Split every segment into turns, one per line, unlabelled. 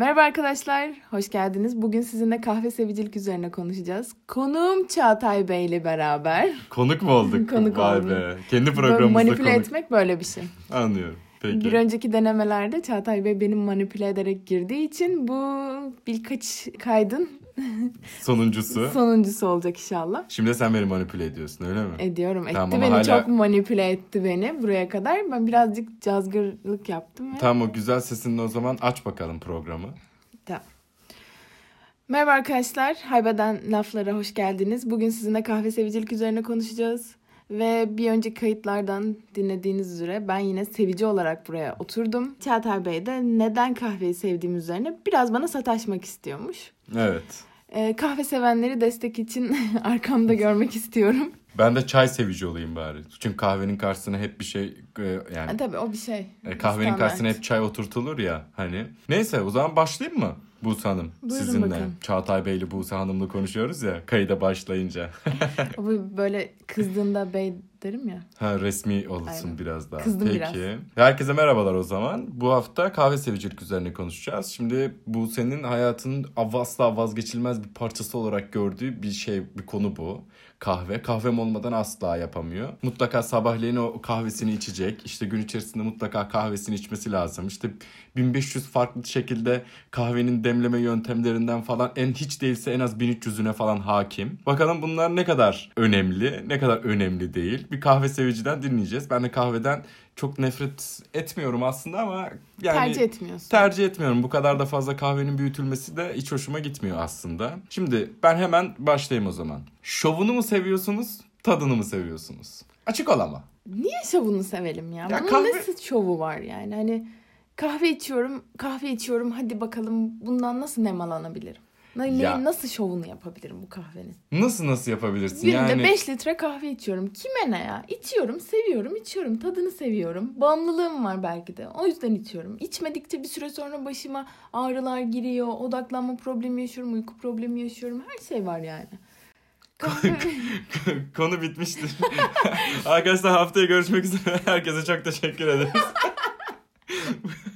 Merhaba arkadaşlar, hoş geldiniz. Bugün sizinle kahve sevicilik üzerine konuşacağız. Konuğum Çağatay Bey ile beraber.
Konuk mu olduk?
Konuk
Vay
olduk.
be. Kendi
Böyle
programımızda
manipüle
konuk.
etmek böyle bir şey.
Anlıyorum. Peki.
Bir önceki denemelerde Çağatay Bey benim manipüle ederek girdiği için bu birkaç kaydın
Sonuncusu.
sonuncusu olacak inşallah.
Şimdi sen beni manipüle ediyorsun öyle mi?
Ediyorum. Etti
Tamam ama
beni
hala-
çok manipüle etti beni buraya kadar. Ben birazcık cazgırlık yaptım. Ve...
Tamam o güzel sesinle o zaman aç bakalım programı.
Tamam. Merhaba arkadaşlar. Haybeden laflara hoş geldiniz. Bugün sizinle kahve sevicilik üzerine konuşacağız. Ve bir önceki kayıtlardan dinlediğiniz üzere ben yine sevici olarak buraya oturdum. Çağatay Bey de neden kahveyi sevdiğim üzerine biraz bana sataşmak istiyormuş.
Evet.
Ee, kahve sevenleri destek için arkamda görmek istiyorum.
Ben de çay sevici olayım bari. Çünkü kahvenin karşısına hep bir şey e, yani
tabii o bir şey.
e, kahvenin
Standart.
karşısına hep çay oturtulur ya hani. Neyse o zaman başlayayım mı Buse Hanım?
Buyurun
Sizinle.
bakalım.
Çağatay Bey ile Buse Hanım'la konuşuyoruz ya kayıda başlayınca.
Bu böyle kızdığında bey derim ya.
Ha resmi olsun
Aynen.
biraz daha.
Kızdım
Peki.
biraz.
Herkese merhabalar o zaman. Bu hafta kahve sevicilik üzerine konuşacağız. Şimdi bu senin hayatının asla vazgeçilmez bir parçası olarak gördüğü bir şey, bir konu bu. Kahve. Kahvem olmadan asla yapamıyor. Mutlaka sabahleyin o kahvesini içecek. İşte gün içerisinde mutlaka kahvesini içmesi lazım. İşte 1500 farklı şekilde kahvenin demleme yöntemlerinden falan en hiç değilse en az 1300'üne falan hakim. Bakalım bunlar ne kadar önemli, ne kadar önemli değil. Bir kahve seviciden dinleyeceğiz. Ben de kahveden çok nefret etmiyorum aslında ama yani
Tercih etmiyorsun.
tercih etmiyorum. Bu kadar da fazla kahvenin büyütülmesi de hiç hoşuma gitmiyor aslında. Şimdi ben hemen başlayayım o zaman. Şovunu mu seviyorsunuz, tadını mı seviyorsunuz? Açık ol ama.
Niye şovunu sevelim ya?
Ya
Bunun
kahve-
nasıl şovu var yani? Hani kahve içiyorum, kahve içiyorum. Hadi bakalım bundan nasıl nemalanabilirim? Ne-
Ya-
nasıl şovunu yapabilirim bu kahvenin?
Nasıl nasıl yapabilirsin?
Günde
yani
5 litre kahve içiyorum. Kime ne ya? İçiyorum, seviyorum, içiyorum. Tadını seviyorum. Bağımlılığım var belki de. O yüzden içiyorum. İçmedikçe bir süre sonra başıma ağrılar giriyor. Odaklanma problemi yaşıyorum, uyku problemi yaşıyorum. Her şey var yani.
Konu bitmiştir. Arkadaşlar haftaya görüşmek üzere. Herkese çok teşekkür ederiz.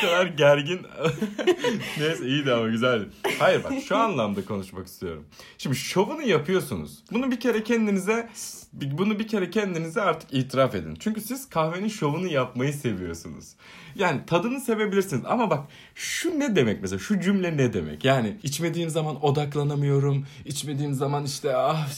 Kadar gergin. Neyse iyiydi ama güzeldi. Hayır bak şu anlamda konuşmak istiyorum. Şimdi şovunu yapıyorsunuz. Bunu bir kere kendinize bunu bir kere kendinize artık itiraf edin. Çünkü siz kahvenin şovunu yapmayı seviyorsunuz. Yani tadını sevebilirsiniz ama bak şu ne demek mesela şu cümle ne demek? Yani içmediğim zaman odaklanamıyorum. İçmediğim zaman işte ah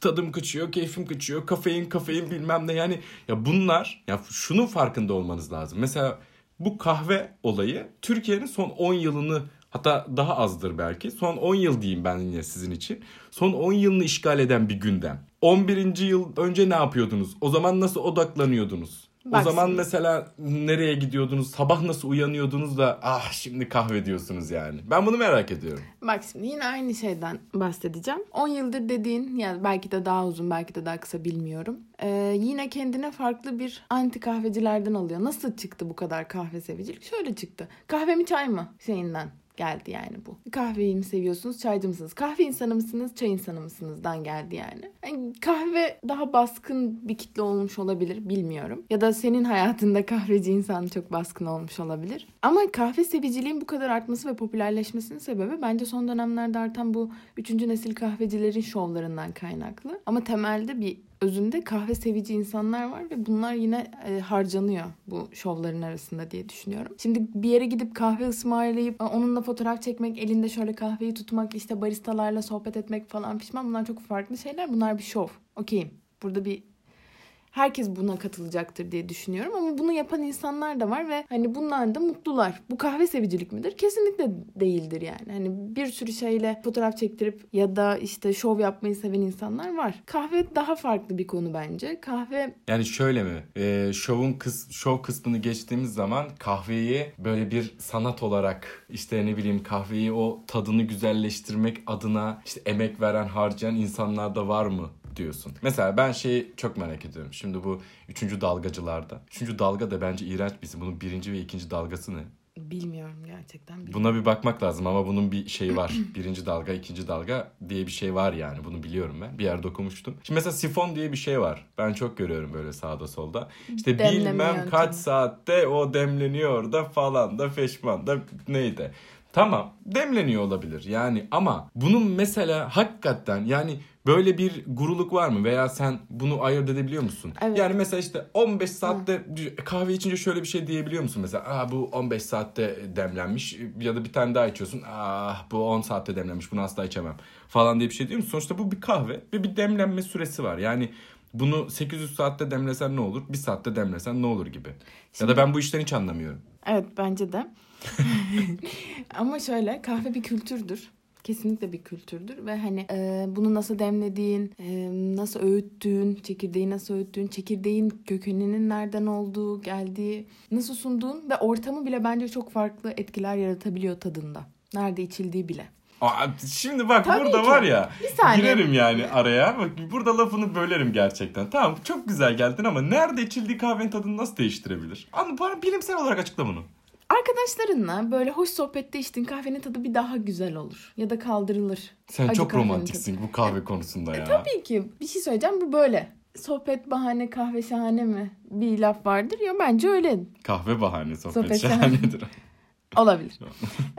tadım kaçıyor, keyfim kaçıyor. Kafein kafein bilmem ne yani ya bunlar ya şunun farkında olmanız lazım. Mesela bu kahve olayı Türkiye'nin son 10 yılını hatta daha azdır belki. Son 10 yıl diyeyim ben yine sizin için. Son 10 yılını işgal eden bir gündem. 11. yıl önce ne yapıyordunuz? O zaman nasıl odaklanıyordunuz?
Bak
o zaman mesela nereye gidiyordunuz? Sabah nasıl uyanıyordunuz da ah şimdi kahve diyorsunuz yani. Ben bunu merak ediyorum.
Bak şimdi yine aynı şeyden bahsedeceğim. 10 yıldır dediğin yani belki de daha uzun belki de daha kısa bilmiyorum. Ee, yine kendine farklı bir anti kahvecilerden alıyor. Nasıl çıktı bu kadar kahve sevicilik? Şöyle çıktı. Kahve mi çay mı şeyinden geldi yani bu. Kahveyi mi seviyorsunuz, çaycı mısınız? Kahve insanı mısınız, çay insanı mısınızdan geldi yani. yani. Kahve daha baskın bir kitle olmuş olabilir, bilmiyorum. Ya da senin hayatında kahveci insan çok baskın olmuş olabilir. Ama kahve seviciliğin bu kadar artması ve popülerleşmesinin sebebi bence son dönemlerde artan bu üçüncü nesil kahvecilerin şovlarından kaynaklı. Ama temelde bir özünde kahve sevici insanlar var ve bunlar yine e, harcanıyor bu şovların arasında diye düşünüyorum. Şimdi bir yere gidip kahve ısmarlayıp onunla fotoğraf çekmek, elinde şöyle kahveyi tutmak, işte baristalarla sohbet etmek falan pişman bunlar çok farklı şeyler. Bunlar bir şov. Okeyim. Burada bir herkes buna katılacaktır diye düşünüyorum ama bunu yapan insanlar da var ve hani bunlar da mutlular. Bu kahve sevicilik midir? Kesinlikle değildir yani. Hani bir sürü şeyle fotoğraf çektirip ya da işte şov yapmayı seven insanlar var. Kahve daha farklı bir konu bence. Kahve
Yani şöyle mi? Ee, şovun kıs şov kısmını geçtiğimiz zaman kahveyi böyle bir sanat olarak işte ne bileyim kahveyi o tadını güzelleştirmek adına işte emek veren harcayan insanlar da var mı diyorsun. Mesela ben şeyi çok merak ediyorum. Şimdi bu üçüncü dalgacılarda. Üçüncü dalga da bence iğrenç bir isim. Bunun birinci ve ikinci dalgası ne?
bilmiyorum gerçekten. Bilmiyorum.
Buna bir bakmak lazım ama bunun bir şeyi var. Birinci dalga, ikinci dalga diye bir şey var yani. Bunu biliyorum ben. Bir yerde okumuştum. Şimdi mesela sifon diye bir şey var. Ben çok görüyorum böyle sağda solda. İşte
Demleme
bilmem
yöntemi.
kaç saatte o demleniyor da falan da feşman da neydi. Tamam demleniyor olabilir yani ama bunun mesela hakikaten yani böyle bir guruluk var mı veya sen bunu ayırt edebiliyor musun?
Evet.
Yani mesela işte 15 saatte kahve içince şöyle bir şey diyebiliyor musun mesela? Aa bu 15 saatte demlenmiş ya da bir tane daha içiyorsun. Ah bu 10 saatte demlenmiş bunu asla içemem falan diye bir şey diyor musun? Sonuçta bu bir kahve ve bir demlenme süresi var. Yani bunu 800 saatte demlesen ne olur? Bir saatte demlesen ne olur gibi. Ya da ben bu işten hiç anlamıyorum.
Evet bence de. Ama şöyle kahve bir kültürdür. Kesinlikle bir kültürdür ve hani e, bunu nasıl demlediğin, e, nasıl öğüttüğün, çekirdeği nasıl öğüttüğün, çekirdeğin kökeninin nereden olduğu, geldiği, nasıl sunduğun ve ortamı bile bence çok farklı etkiler yaratabiliyor tadında. Nerede içildiği bile.
Aa, şimdi bak
Tabii
burada
ki.
var ya
Bir saniye.
girerim yani araya. Bak burada lafını bölerim gerçekten. Tamam çok güzel geldin ama nerede içildiği kahvenin tadını nasıl değiştirebilir? Bana bilimsel olarak açıkla bunu.
Arkadaşlarınla böyle hoş sohbette içtiğin kahvenin tadı bir daha güzel olur. Ya da kaldırılır.
Sen
Acı
çok romantiksin bu kahve konusunda ya.
Tabii ki bir şey söyleyeceğim bu böyle. Sohbet bahane kahve şahane mi? Bir laf vardır ya bence öyle
Kahve bahane sohbet,
Sohbet
şahanedir.
olabilir.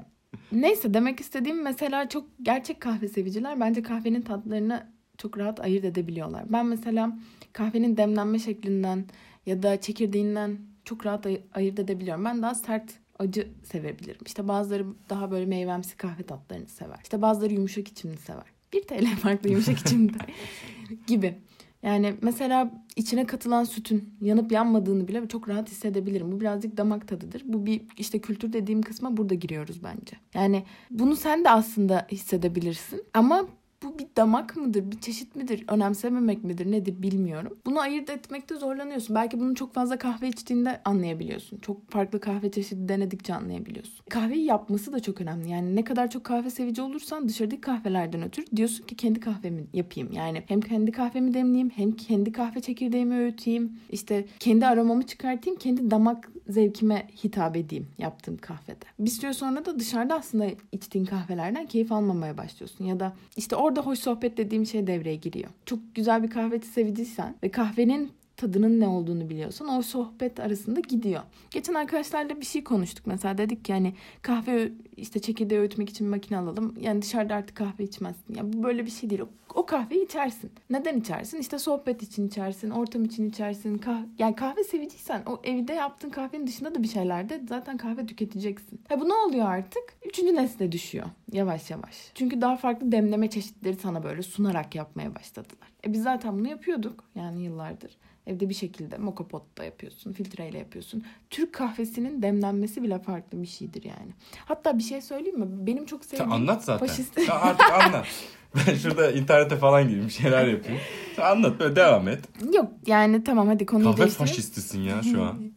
Neyse demek istediğim mesela çok gerçek kahve seviciler bence kahvenin tatlarını çok rahat ayırt edebiliyorlar. Ben mesela kahvenin demlenme şeklinden ya da çekirdeğinden çok rahat ay- ayırt edebiliyorum. Ben daha sert acı sevebilirim. İşte bazıları daha böyle meyvemsi kahve tatlarını sever. İşte bazıları yumuşak içimli sever. Bir TL farklı yumuşak içimli gibi. Yani mesela içine katılan sütün yanıp yanmadığını bile çok rahat hissedebilirim. Bu birazcık damak tadıdır. Bu bir işte kültür dediğim kısma burada giriyoruz bence. Yani bunu sen de aslında hissedebilirsin. Ama bu bir damak mıdır, bir çeşit midir, önemsememek midir, nedir bilmiyorum. Bunu ayırt etmekte zorlanıyorsun. Belki bunu çok fazla kahve içtiğinde anlayabiliyorsun. Çok farklı kahve çeşidi denedikçe anlayabiliyorsun. Kahveyi yapması da çok önemli. Yani ne kadar çok kahve sevici olursan dışarıdaki kahvelerden ötürü diyorsun ki kendi kahvemi yapayım. Yani hem kendi kahvemi demleyeyim, hem kendi kahve çekirdeğimi öğüteyim. İşte kendi aromamı çıkartayım, kendi damak zevkime hitap edeyim yaptığım kahvede. Bir süre sonra da dışarıda aslında içtiğin kahvelerden keyif almamaya başlıyorsun. Ya da işte orada hoş sohbet dediğim şey devreye giriyor. Çok güzel bir kahve seviciysen ve kahvenin tadının ne olduğunu biliyorsan o sohbet arasında gidiyor. Geçen arkadaşlarla bir şey konuştuk mesela dedik ki hani kahve işte çekirdeği öğütmek için makine alalım. Yani dışarıda artık kahve içmezsin. Ya bu böyle bir şey değil. O, o kahveyi içersin. Neden içersin? İşte sohbet için içersin, ortam için içersin. Kah yani kahve seviciysen o evde yaptığın kahvenin dışında da bir şeylerde zaten kahve tüketeceksin. Ha bu ne oluyor artık? Üçüncü nesle düşüyor yavaş yavaş. Çünkü daha farklı demleme çeşitleri sana böyle sunarak yapmaya başladılar. E biz zaten bunu yapıyorduk yani yıllardır. Evde bir şekilde moka potta yapıyorsun, filtreyle yapıyorsun. Türk kahvesinin demlenmesi bile farklı bir şeydir yani. Hatta bir şey söyleyeyim mi? Benim çok sevdiğim
anlat zaten.
faşist...
Sen artık anlat. Ben şurada internete falan gireyim şeyler yapayım. Sen anlat böyle devam et.
Yok yani tamam hadi konuyu
Kahve
değiştirelim.
faşistisin ya şu an.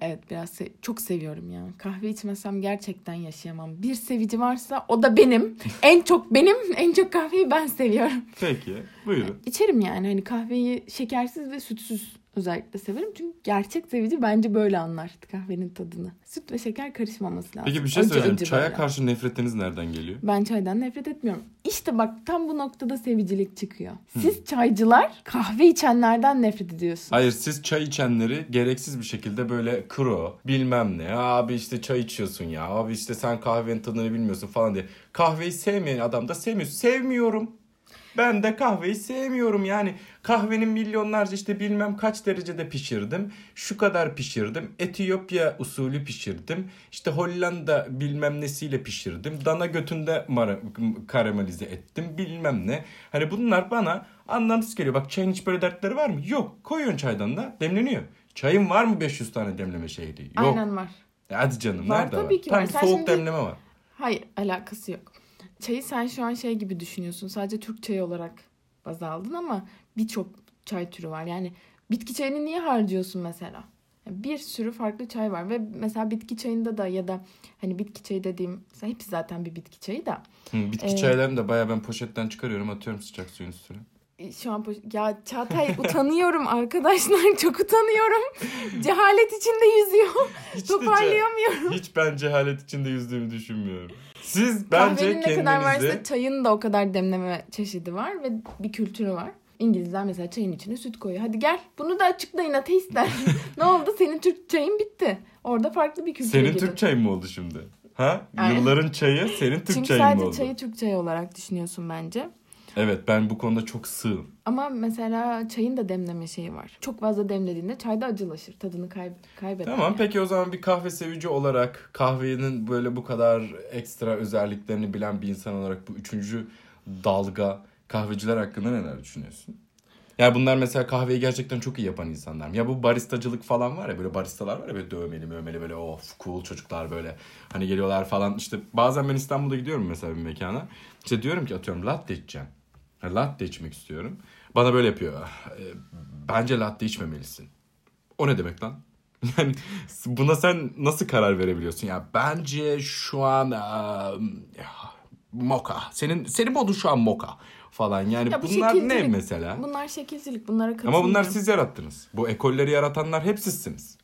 Evet biraz se- çok seviyorum ya. Kahve içmesem gerçekten yaşayamam. Bir sevici varsa o da benim. en çok benim, en çok kahveyi ben seviyorum.
Peki buyurun.
İçerim yani hani kahveyi şekersiz ve sütsüz özellikle severim. Çünkü gerçek sevici bence böyle anlar kahvenin tadını. Süt ve şeker karışmaması lazım.
Peki bir şey söyleyeceğim.
acı
Çaya
böyle.
karşı nefretiniz nereden geliyor?
Ben çaydan nefret etmiyorum. İşte bak tam bu noktada sevicilik çıkıyor. Siz çaycılar kahve içenlerden nefret ediyorsunuz.
Hayır siz çay içenleri gereksiz bir şekilde böyle kro bilmem ne abi işte çay içiyorsun ya abi işte sen kahvenin tadını bilmiyorsun falan diye. Kahveyi sevmeyen adam da sevmiyor. Sevmiyorum. Ben de kahveyi sevmiyorum yani. Kahvenin milyonlarca işte bilmem kaç derecede pişirdim. Şu kadar pişirdim. Etiyopya usulü pişirdim. İşte Hollanda bilmem nesiyle pişirdim. Dana götünde karamelize ettim bilmem ne. Hani bunlar bana anlamsız geliyor. Bak çayın hiç böyle dertleri var mı? Yok. Koyuyorsun çaydan da demleniyor. Çayın var mı 500 tane demleme şeydi? Yok.
Aynen var.
Ya Hadi canım
Var
nerede
tabii
var?
ki var. Sen
soğuk
şimdi-
demleme var.
Hayır alakası yok. Çayı sen şu an şey gibi düşünüyorsun. Sadece Türk çayı olarak baz aldın ama birçok çay türü var. Yani bitki çayını niye harcıyorsun mesela? Yani Bir sürü farklı çay var ve mesela bitki çayında da ya da hani bitki çayı dediğim hepsi zaten bir bitki çayı da
Hı, bitki
Ee,
çaylarını da bayağı ben poşetten çıkarıyorum atıyorum sıcak suyun üstüne.
E, şu an ya Çağatay utanıyorum arkadaşlar çok utanıyorum. Cehalet içinde yüzüyor.
Hiç
Toparlayamıyorum.
Hiç ben cehalet içinde yüzdüğümü düşünmüyorum. Siz bence
Kahvenin ne kadar
kendinizi...
varsa çayın da o kadar demleme çeşidi var ve bir kültürü var. İngilizler mesela çayın içine süt koyuyor. Hadi gel bunu da açıklayın ateistler. ne oldu? Senin Türk çayın bitti. Orada farklı bir kültüre
Senin. Türk çayın mı oldu şimdi? Ha?
Aynen.
Yılların çayı senin Türk
Çünkü
çayın mı
sadece
oldu?
çayı Türk çayı olarak düşünüyorsun bence.
Evet ben bu konuda çok sığım.
Ama mesela çayın da demleme şeyi var. Çok fazla demlediğinde çay da acılaşır. Tadını kay kaybeder.
Tamam
yani.
peki o zaman bir kahve sevici olarak kahvenin böyle bu kadar ekstra özelliklerini bilen bir insan olarak bu üçüncü dalga kahveciler hakkında neler düşünüyorsun? Ya bunlar mesela kahveyi gerçekten çok iyi yapan insanlar. Ya bu baristacılık falan var ya böyle baristalar var ya böyle dövmeli mövmeli böyle of cool çocuklar böyle hani geliyorlar falan işte bazen ben İstanbul'da gidiyorum mesela bir mekana. İşte diyorum ki atıyorum latte içeceğim. Latte içmek istiyorum. Bana böyle yapıyor. "E, Bence latte içmemelisin. O ne demek lan? Yani buna sen nasıl karar verebiliyorsun? Ya bence şu an eee, moka. Senin senin modun şu an moka falan. Yani
Ya bu
bunlar ne mesela?
Bunlar şekilcilik. Bunlara katılmıyorum.
Ama bunlar siz yarattınız. Bu ekolleri yaratanlar hep sizsiniz.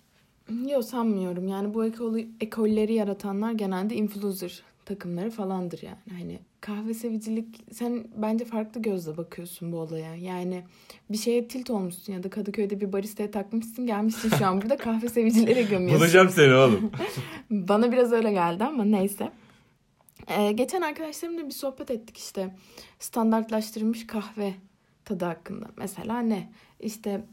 Yok sanmıyorum. Yani bu ekolü, ekolleri yaratanlar genelde influencer takımları falandır yani. Hani kahve sevicilik sen bence farklı gözle bakıyorsun bu olaya. Yani bir şeye tilt olmuşsun ya da Kadıköy'de bir baristaya takmışsın gelmişsin şu an burada kahve sevicilere gömüyorsun.
Bulacağım seni oğlum.
Bana biraz öyle geldi ama neyse. Ee, geçen arkadaşlarımla bir sohbet ettik işte standartlaştırılmış kahve tadı hakkında. Mesela ne? İşte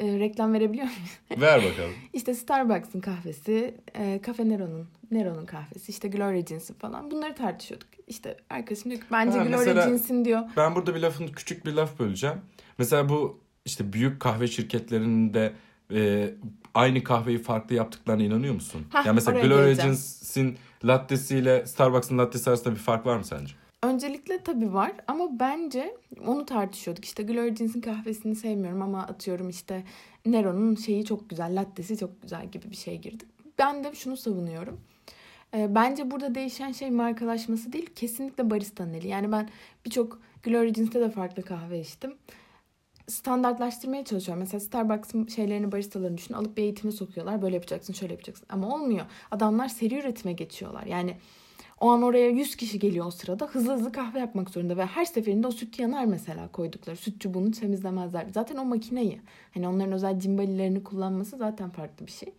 e, reklam verebiliyor muyum?
Ver bakalım.
İşte Starbucks'ın kahvesi, e, Cafe Nero'nun, Nero'nun kahvesi, işte Gloria Jeans'in falan. Bunları tartışıyorduk. İşte arkadaşım diyor ki bence
Ha,
Gloria Jeans'in diyor.
Ben burada bir lafın küçük bir laf böleceğim. Mesela bu işte büyük kahve şirketlerinde e, aynı kahveyi farklı yaptıklarına inanıyor musun?
Hah,
ya mesela Gloria. Jeans'in lattesiyle Starbucks'ın lattesi arasında bir fark var mı sence?
Öncelikle tabii var ama bence onu tartışıyorduk. İşte Gloria Jeans'in kahvesini sevmiyorum ama atıyorum işte Nero'nun şeyi çok güzel, lattesi çok güzel gibi bir şey girdi. Ben de şunu savunuyorum. Ee, Bence burada değişen şey markalaşması değil, kesinlikle baristanın eli. Yani ben birçok Gloria Jeans'te de farklı kahve içtim. Standartlaştırmaya çalışıyorum. Mesela Starbucks'ın şeylerini, baristalarını düşün. Alıp bir eğitime sokuyorlar. Böyle yapacaksın, şöyle yapacaksın. Ama olmuyor. Adamlar seri üretime geçiyorlar. Yani o an oraya 100 kişi geliyor o sırada. Hızlı hızlı kahve yapmak zorunda ve her seferinde o süt yanar mesela koydukları. Süt çubuğunu temizlemezler. Zaten o makineyi hani onların özel cimbalilerini kullanması zaten farklı bir şey.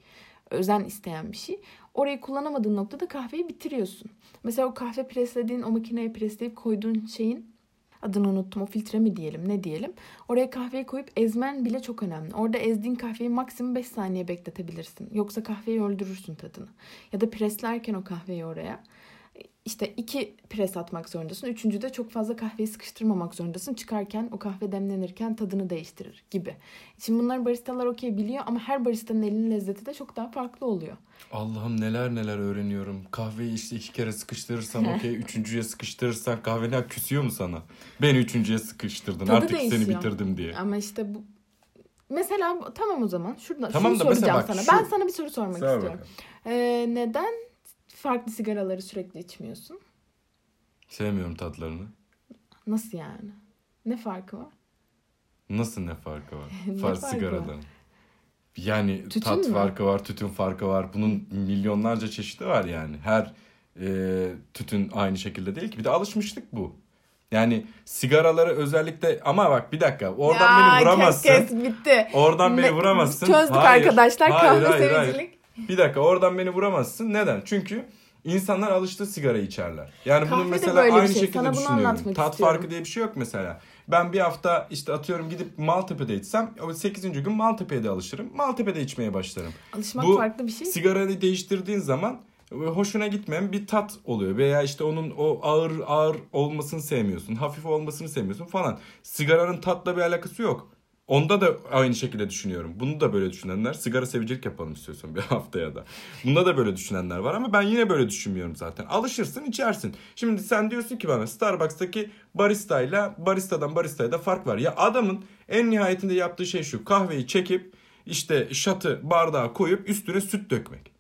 Özen isteyen bir şey. Orayı kullanamadığın noktada kahveyi bitiriyorsun. Mesela o kahve preslediğin o makineye presleyip koyduğun şeyin adını unuttum o filtre mi diyelim ne diyelim. Oraya kahveyi koyup ezmen bile çok önemli. Orada ezdiğin kahveyi maksimum 5 saniye bekletebilirsin. Yoksa kahveyi öldürürsün tadını. Ya da preslerken o kahveyi oraya işte iki pres atmak zorundasın. Üçüncüde çok fazla kahveyi sıkıştırmamak zorundasın. Çıkarken o kahve demlenirken tadını değiştirir gibi. Şimdi bunlar baristalar okey biliyor ama her baristanın elinin lezzeti de çok daha farklı oluyor.
Allah'ım neler neler öğreniyorum. Kahveyi işte iki kere sıkıştırırsam okey. Üçüncüye sıkıştırırsan kahve ne küsüyor mu sana? Beni üçüncüye sıkıştırdın.
Tadı
Artık seni
değişiyor.
bitirdim diye.
Ama işte bu Mesela tamam o zaman şurada
Tamam
şunu
da
soracağım sana.
şu-
Ben sana bir soru sormak
Sor
istiyorum.
bakalım.
Ee, neden farklı sigaraları sürekli içmiyorsun?
Sevmiyorum tatlarını.
Nasıl yani? Ne farkı var?
Nasıl ne farkı var?
Ne
Far
farkı
sigaradan. Yani
Tütün
tat
mü?
farkı var, tütün farkı var. Bunun milyonlarca çeşidi var yani. Her e, tütün aynı şekilde değil ki. Bir de alışmışlık bu. Yani sigaraları özellikle ama bak bir dakika oradan
Ya,
beni vuramazsın.
Kes, kes bitti.
Oradan beni vuramazsın.
Çözdük
Hayır,
arkadaşlar
hayır,
kahve
hayır, hayır. Bir dakika oradan beni vuramazsın. Neden? Çünkü insanlar alıştığı sigara içerler. Yani
Kahve
bunun mesela aynı
şey.
şekilde
Sana
düşünüyorum. Tat
istiyorum.
farkı diye bir şey yok mesela. Ben bir hafta işte atıyorum gidip Maltepe'de içsem o 8. gün Maltepe'ye de alışırım. Maltepe'de içmeye başlarım.
Alışmak
Bu
farklı bir şey.
Sigarayı değiştirdiğin zaman hoşuna gitmeyen bir tat oluyor veya işte onun o ağır ağır olmasını sevmiyorsun, hafif olmasını sevmiyorsun falan. Sigaranın tatla bir alakası yok. Onda da aynı şekilde düşünüyorum. Bunu da böyle düşünenler sigara sevicilik yapalım istiyorsun bir haftaya da. Bunda da böyle düşünenler var ama ben yine böyle düşünmüyorum zaten. Alışırsın içersin. Şimdi sen diyorsun ki bana Starbucks'taki baristayla baristadan baristaya da fark var. Ya adamın en nihayetinde yaptığı şey şu. Kahveyi çekip işte şatı bardağa koyup üstüne süt dökmek.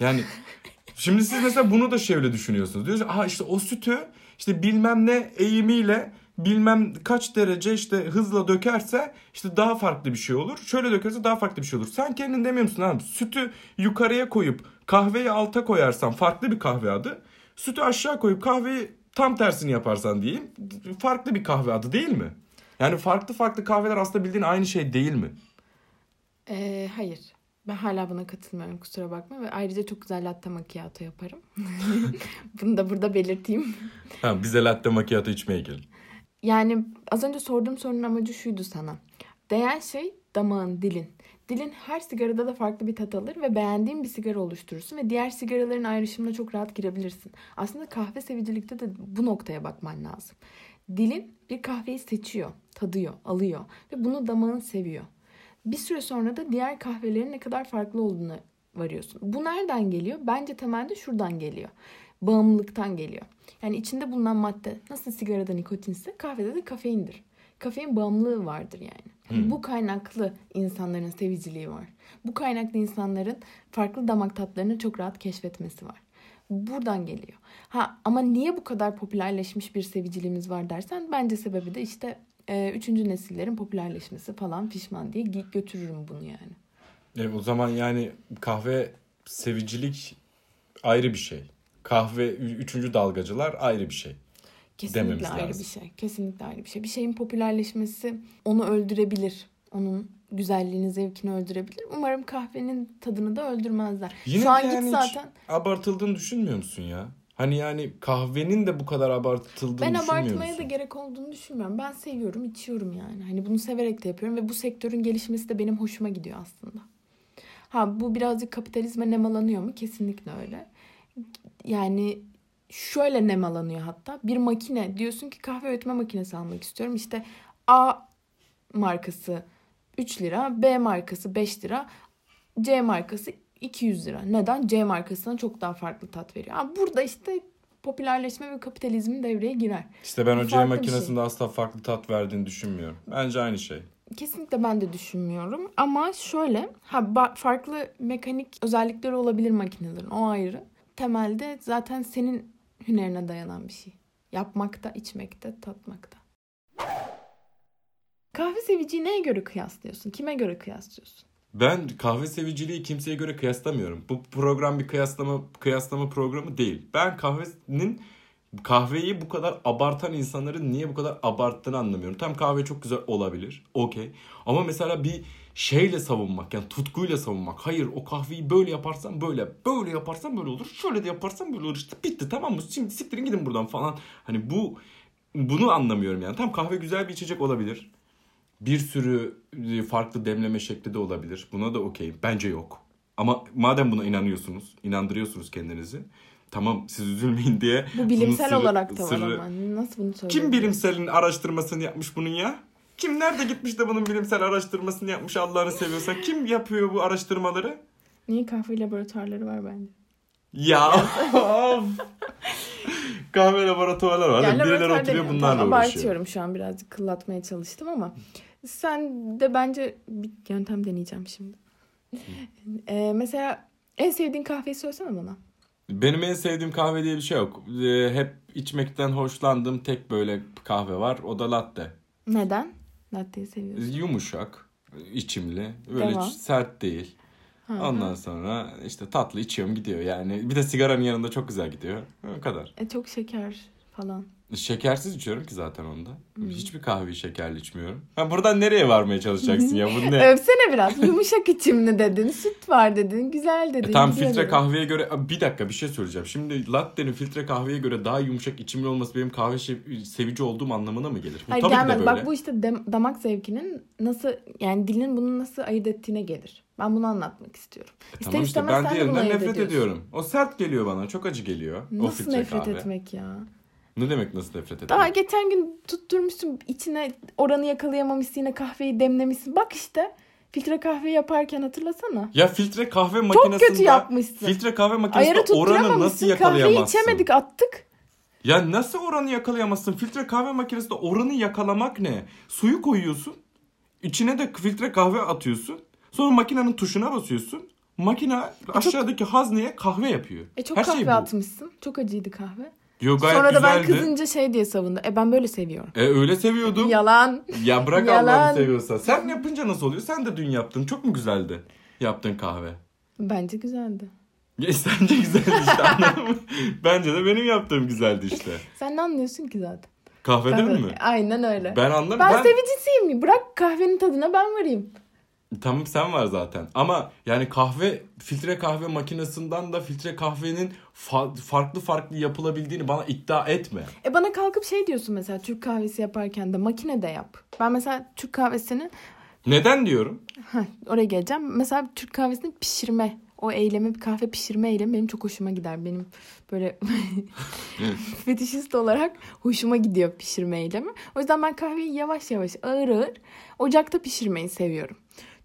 Yani şimdi siz mesela bunu da şöyle düşünüyorsunuz. Diyorsunuz aha işte o sütü işte bilmem ne eğimiyle bilmem kaç derece işte hızla dökerse işte daha farklı bir şey olur. Şöyle dökerse daha farklı bir şey olur. Sen kendin demiyor musun abi? Sütü yukarıya koyup kahveyi alta koyarsan farklı bir kahve adı. Sütü aşağı koyup kahveyi tam tersini yaparsan diyeyim farklı bir kahve adı değil mi? Yani farklı farklı kahveler aslında bildiğin aynı şey değil mi?
Ee, hayır. Ben hala buna katılmıyorum kusura bakma ve ayrıca çok güzel latte macchiato yaparım. Bunu da burada belirteyim.
Ha, bize latte macchiato içmeye gelin.
Yani az önce sorduğum sorunun amacı şuydu sana. Değen şey damağın, dilin. Dilin her sigarada da farklı bir tat alır ve beğendiğin bir sigara oluşturursun ve diğer sigaraların ayrışımına çok rahat girebilirsin. Aslında kahve sevicilikte de bu noktaya bakman lazım. Dilin bir kahveyi seçiyor, tadıyor, alıyor ve bunu damağın seviyor. Bir süre sonra da diğer kahvelerin ne kadar farklı olduğunu varıyorsun. Bu nereden geliyor? Bence temelde şuradan geliyor. Bağımlılıktan geliyor. Yani içinde bulunan madde nasıl sigarada nikotinse kahvede de kafeindir. Kafein bağımlılığı vardır yani.
Hmm.
Bu kaynaklı insanların seviciliği var. Bu kaynaklı insanların farklı damak tatlarını çok rahat keşfetmesi var. Buradan geliyor. Ha ama niye bu kadar popülerleşmiş bir seviciliğimiz var dersen bence sebebi de işte e, üçüncü nesillerin popülerleşmesi falan pişman diye götürürüm bunu yani.
E, o zaman yani kahve sevicilik ayrı bir şey. Kahve üçüncü dalgacılar ayrı bir şey.
Kesinlikle
Dememiz
ayrı
lazım.
bir şey. Kesinlikle ayrı bir şey. Bir şeyin popülerleşmesi onu öldürebilir. Onun güzelliğini, zevkini öldürebilir. Umarım kahvenin tadını da öldürmezler.
Yine
Şu an git
yani hiç
zaten.
abartıldığını düşünmüyor musun ya? Hani yani kahvenin de bu kadar abartıldığını
Ben
düşünmüyor
abartmaya
musun?
da gerek olduğunu düşünmüyorum. Ben seviyorum, içiyorum yani. Hani bunu severek de yapıyorum ve bu sektörün gelişmesi de benim hoşuma gidiyor aslında. Ha bu birazcık kapitalizme nemalanıyor mu? Kesinlikle öyle. Yani şöyle nemalanıyor hatta. Bir makine diyorsun ki kahve öğütme makinesi almak istiyorum. İşte A markası 3 lira, B markası 5 lira, C markası 200 lira. Neden? C markasına çok daha farklı tat veriyor. Ha, burada işte popülerleşme ve kapitalizmin devreye girer.
İşte ben o C makinesinde asla farklı tat verdiğini düşünmüyorum. Bence aynı şey.
Kesinlikle ben de düşünmüyorum. Ama şöyle ha farklı mekanik özellikleri olabilir makinelerin o ayrı. Temelde zaten senin hünerine dayanan bir şey. Yapmakta, içmekte, tatmakta. Kahve seviciyi neye göre kıyaslıyorsun? Kime göre kıyaslıyorsun?
Ben kahve seviciliği kimseye göre kıyaslamıyorum. Bu program bir kıyaslama kıyaslama programı değil. Ben kahvenin kahveyi bu kadar abartan insanların niye bu kadar abarttığını anlamıyorum. Tam kahve çok güzel olabilir. Okey. Ama mesela bir şeyle savunmak yani tutkuyla savunmak. Hayır o kahveyi böyle yaparsan böyle. Böyle yaparsan böyle olur. Şöyle de yaparsan böyle olur. İşte bitti tamam mı? Şimdi siktirin gidin buradan falan. Hani bu bunu anlamıyorum yani. Tam kahve güzel bir içecek olabilir. Bir sürü e, farklı demleme şekli de olabilir. Buna da okey. Bence yok. Ama madem buna inanıyorsunuz, inandırıyorsunuz kendinizi. Tamam siz üzülmeyin diye.
Bu bilimsel
sırrı-
olarak da var
sırrı-
ama. Nasıl bunu söylüyorsun?
Kim bilimselin araştırmasını yapmış bunun ya? Kim nerede gitmiş de bunun bilimsel araştırmasını yapmış Allah'ını seviyorsa? Kim yapıyor bu araştırmaları?
Niye kahve laboratuvarları var bence?
Ya of. Kahve laboratuvarlar var.
Yani
Birileri oturuyor bunlarla uğraşıyor.
Abartıyorum şu an birazcık kıllatmaya çalıştım ama sen de bence bir yöntem deneyeceğim şimdi. Ee, mesela en sevdiğin kahveyi söylesene bana.
Benim en sevdiğim kahve diye bir şey yok. Ee, hep içmekten hoşlandığım tek böyle kahve var. O da latte.
Neden? Latte'yi seviyorsun.
Yumuşak, içimli, böyle
Devam.
sert değil.
Ha,
Ondan sonra işte tatlı içiyorum gidiyor yani. Bir de sigaranın yanında çok güzel gidiyor. O kadar.
E, çok şeker falan.
Şekersiz içiyorum ki zaten onda. Hiçbir kahveyi şekerli içmiyorum. Ha buradan nereye varmaya çalışacaksın ya? Bu ne?
Övsene biraz. Yumuşak içimli dedin. Süt var dedin. Güzel dedin.
E tam filtre
dedin.
kahveye göre bir dakika bir şey söyleyeceğim. Şimdi latte'nin filtre kahveye göre daha yumuşak içimli olması benim kahve sevici olduğum anlamına mı gelir? Bu
Hayır
tabii
gelmez. Bak bu işte damak zevkinin nasıl yani dilin bunu nasıl ayırt ettiğine gelir. Ben bunu anlatmak istiyorum. İster
Tamam işte ben diğerinden nefret
ediyorsun.
ediyorum. O sert geliyor bana. Çok acı geliyor. o
Nasıl
filtre
nefret
kahve.
etmek ya?
Ne demek nasıl nefret etmek?
Daha geçen gün tutturmuşsun içine oranı yakalayamamışsın yine kahveyi demlemişsin. Bak işte filtre kahve yaparken hatırlasana.
Ya filtre kahve makinesinde...
Çok kötü yapmışsın.
Filtre kahve makinesinde oranı nasıl
tutturamamışsın. Kahveyi
yakalayamazsın?
içemedik attık.
Ya nasıl oranı yakalayamazsın? Filtre kahve makinesinde oranı yakalamak ne? Suyu koyuyorsun. içine de filtre kahve atıyorsun. Sonra makinenin tuşuna basıyorsun. Makine aşağıdaki hazneye kahve yapıyor.
E çok
Her
kahve
şey bu.
atmışsın. Çok acıydı kahve.
Yo gayet
Sonra da ben
güzeldi.
kızınca şey diye savundu. E ben böyle seviyorum.
E öyle seviyordum.
Yalan.
Ya bırak
Yalan.
Allah'ını seviyorsa. Sen yapınca nasıl oluyor? Sen de dün yaptın. Çok mu güzeldi yaptığın kahve?
Bence güzeldi.
Ya sence güzeldi işte anladın mı? Bence de benim yaptığım güzeldi işte.
Sen ne anlıyorsun ki zaten?
Kahveden
Kahve-
mi?
Aynen öyle.
Ben anlarım.
Ben,
Ben,
sevicisiyim. Bırak kahvenin tadına ben varayım.
Tamam sen var zaten. Ama yani kahve filtre kahve makinesinden de filtre kahvenin fa- farklı farklı yapılabildiğini bana iddia etme.
E bana kalkıp şey diyorsun mesela Türk kahvesi yaparken de makinede yap. Ben mesela Türk kahvesini
Neden diyorum?
Heh, oraya geleceğim. Mesela Türk kahvesini pişirme. O eylemi, bir kahve pişirme eylemi benim çok hoşuma gider. Benim böyle fetişist olarak hoşuma gidiyor pişirme eylemi. O yüzden ben kahveyi yavaş yavaş ağır ağır ocakta pişirmeyi seviyorum.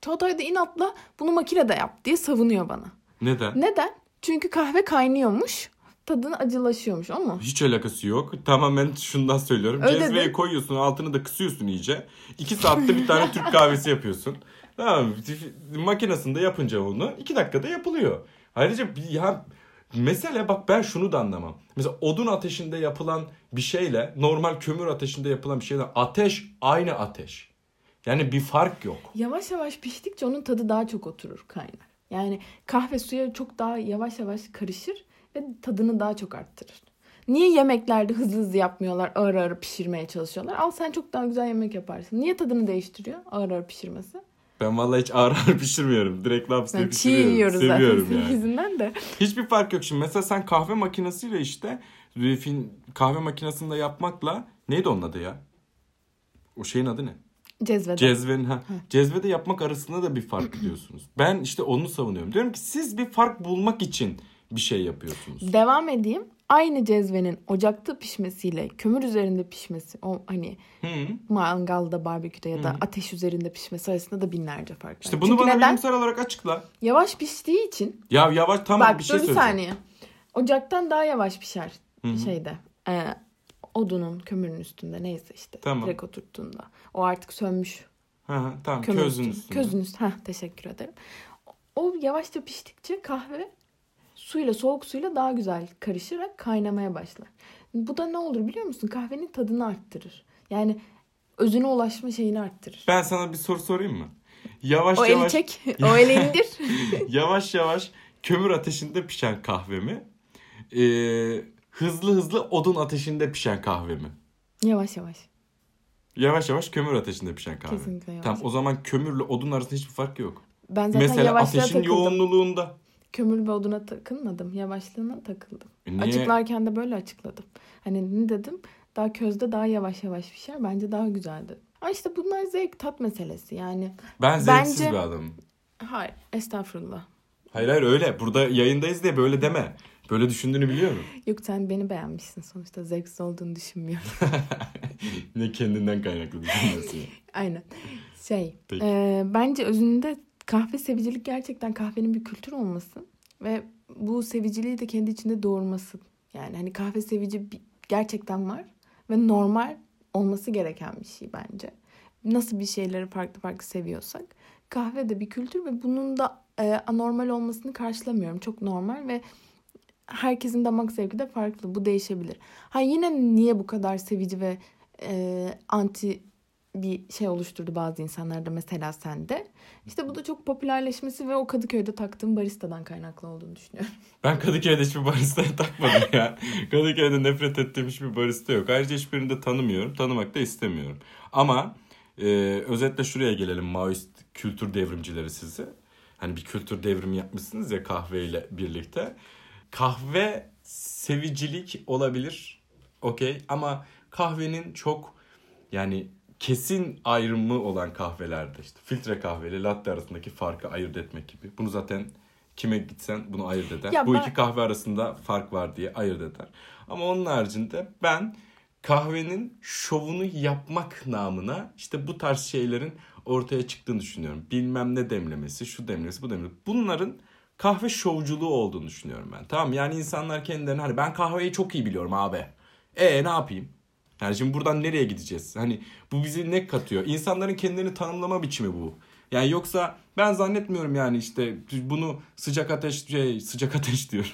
Çağatay da inatla bunu makinede yap diye savunuyor bana.
Neden?
Neden? Çünkü kahve kaynıyormuş. Tadını acılaşıyormuş ama.
Hiç alakası yok. Tamamen şundan söylüyorum.
Öyle
Cezveye
de.
koyuyorsun altını da kısıyorsun iyice. İki saatte bir tane Türk kahvesi yapıyorsun. Tamam? Makinesinde yapınca onu iki dakikada yapılıyor. Ayrıca ya mesele bak ben şunu da anlamam. Mesela odun ateşinde yapılan bir şeyle normal kömür ateşinde yapılan bir şeyle ateş aynı ateş. Yani bir fark yok.
Yavaş yavaş piştikçe onun tadı daha çok oturur kaynar. Yani kahve suya çok daha yavaş yavaş karışır ve tadını daha çok arttırır. Niye yemeklerde hızlı hızlı yapmıyorlar, ağır ağır pişirmeye çalışıyorlar? Al sen çok daha güzel yemek yaparsın. Niye tadını değiştiriyor ağır ağır pişirmesi?
Ben vallahi hiç ağır ağır pişirmiyorum. Direkt laps diye
Yani çiğ
pişiriyorum.
yiyoruz
Seviyorum
zaten
yani.
yüzünden de.
Hiçbir fark yok şimdi. Mesela sen kahve makinesiyle işte refin kahve makinesinde yapmakla neydi onun adı ya? O şeyin adı ne?
Cezvede.
Cezvenin ha. Cezvede yapmak arasında da bir fark diyorsunuz. Ben işte onu savunuyorum. Diyorum ki siz bir fark bulmak için bir şey yapıyorsunuz.
Devam edeyim. Aynı cezvenin ocakta pişmesiyle kömür üzerinde pişmesi, o hani
Hı.
mangalda, barbeküde ya da ateş üzerinde pişmesi arasında da binlerce fark var.
İşte bunu
Çünkü
bana
neden?
bilimsel olarak açıkla.
Yavaş piştiği için
Ya yavaş tamam
Bak
bir şey
dur bir
söyleyeceğim.
saniye. Ocaktan daha yavaş pişer
Hı hı.
şeyde. E, odunun, kömürün üstünde neyse işte.
Tamam.
Direkt oturttuğunda. O artık sönmüş.
Hı, tamam
Kömür
közün
üstünde. Közün üstünde. Heh, teşekkür ederim. O yavaşça piştikçe kahve suyla, soğuk suyla daha güzel karışarak kaynamaya başlar. Bu da ne olur biliyor musun? Kahvenin tadını arttırır. Yani özüne ulaşma şeyini arttırır.
Ben sana bir soru sorayım mı? Yavaş
o eli
yavaş
çek, o eli indir.
yavaş yavaş kömür ateşinde pişen kahve mi? Ee, hızlı hızlı odun ateşinde pişen kahve mi?
yavaş yavaş.
Yavaş yavaş kömür ateşinde pişen kahve.
Kesinlikle yavaş.
Tamam o zaman kömürle odun arasında hiçbir fark yok.
Ben zaten
Mesela ateşin
takıldım.
yoğunluğunda.
kömür ve oduna takılmadım. Yavaşlığına takıldım.
E niye?
Açıklarken de böyle açıkladım. Hani ne dedim? Daha közde daha yavaş yavaş pişer. Bence daha güzeldi. Ama işte bunlar zevk tat meselesi. Yani
Ben zevksiz
Bence-
bir adamım.
hayır estağfurullah.
Hayır hayır öyle. Burada yayındayız diye böyle deme. Böyle düşündüğünü biliyorum.
Yok sen beni beğenmişsin sonuçta. Zevksiz olduğunu düşünmüyorum.
ne kendinden kaynaklı düşünüyorsun.
Aynen. Şey
Peki.
e, bence özünde kahve sevicilik gerçekten kahvenin bir kültür olması. Ve bu seviciliği de kendi içinde doğurması. Yani hani kahve sevici bir- gerçekten var. Ve normal olması gereken bir şey bence. Nasıl bir şeyleri farklı farklı seviyorsak. Kahve de bir kültür ve bunun da e, anormal olmasını karşılamıyorum. Çok normal ve herkesin damak zevki de farklı. Bu değişebilir. Ha yine niye bu kadar sevici ve e, anti bir şey oluşturdu bazı insanlarda mesela sende. İşte bu da çok popülerleşmesi ve o Kadıköy'de taktığım baristadan kaynaklı olduğunu düşünüyorum.
Ben Kadıköy'de hiçbir baristaya takmadım ya. Kadıköy'de nefret ettiğim hiçbir barista yok. Ayrıca hiçbirini de tanımıyorum. Tanımak da istemiyorum. Ama e, özetle şuraya gelelim Maoist kültür devrimcileri sizi. Hani bir kültür devrimi yapmışsınız ya kahveyle birlikte. Kahve sevicilik olabilir. Okey ama kahvenin çok yani kesin ayrımı olan kahvelerde işte filtre kahve ile latte arasındaki farkı ayırt etmek gibi. Bunu zaten kime gitsen bunu ayırt eder.
Ya
Bu
ben-
iki kahve arasında fark var diye ayırt eder. Ama onun haricinde ben kahvenin şovunu yapmak namına işte bu tarz şeylerin ortaya çıktığını düşünüyorum. Bilmem ne demlemesi, şu demlemesi, bu demlemesi. Bunların kahve şovculuğu olduğunu düşünüyorum ben. Tamam yani insanlar kendilerini hani ben kahveyi çok iyi biliyorum abi. E ne yapayım? Yani şimdi buradan nereye gideceğiz? Hani bu bizi ne katıyor? İnsanların kendilerini tanımlama biçimi bu. Yani yoksa ben zannetmiyorum yani işte bunu sıcak ateş şey, sıcak ateş diyorum.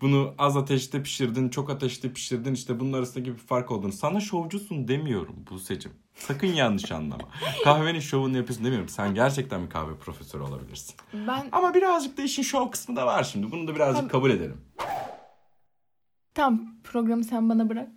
Bunu az ateşte pişirdin, çok ateşte pişirdin işte bunun arasındaki bir fark olduğunu. Sana şovcusun demiyorum Buse'cim. Sakın yanlış anlama. Kahvenin şovunu yapıyorsun demiyorum. Sen gerçekten bir kahve profesörü olabilirsin.
Ben
Ama birazcık da işin şov kısmı da var şimdi. Bunu da birazcık
Tabii.
kabul edelim.
tam programı sen bana bırak.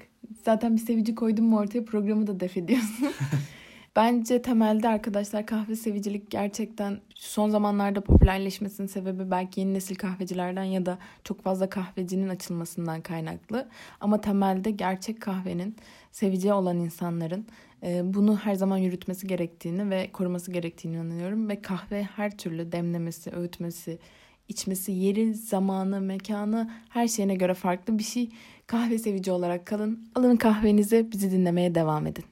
Zaten bir sevici koydum mu ortaya programı da def ediyorsun. Bence temelde arkadaşlar kahve sevicilik gerçekten son zamanlarda popülerleşmesinin sebebi belki yeni nesil kahvecilerden ya da çok fazla kahvecinin açılmasından kaynaklı. Ama temelde gerçek kahvenin sevici olan insanların e, bunu her zaman yürütmesi gerektiğini ve koruması gerektiğini inanıyorum. Ve kahve her türlü demlemesi, öğütmesi, içmesi, yeri, zamanı, mekanı her şeyine göre farklı bir şey. Kahve sevici olarak kalın. Alın kahvenizi bizi dinlemeye devam edin.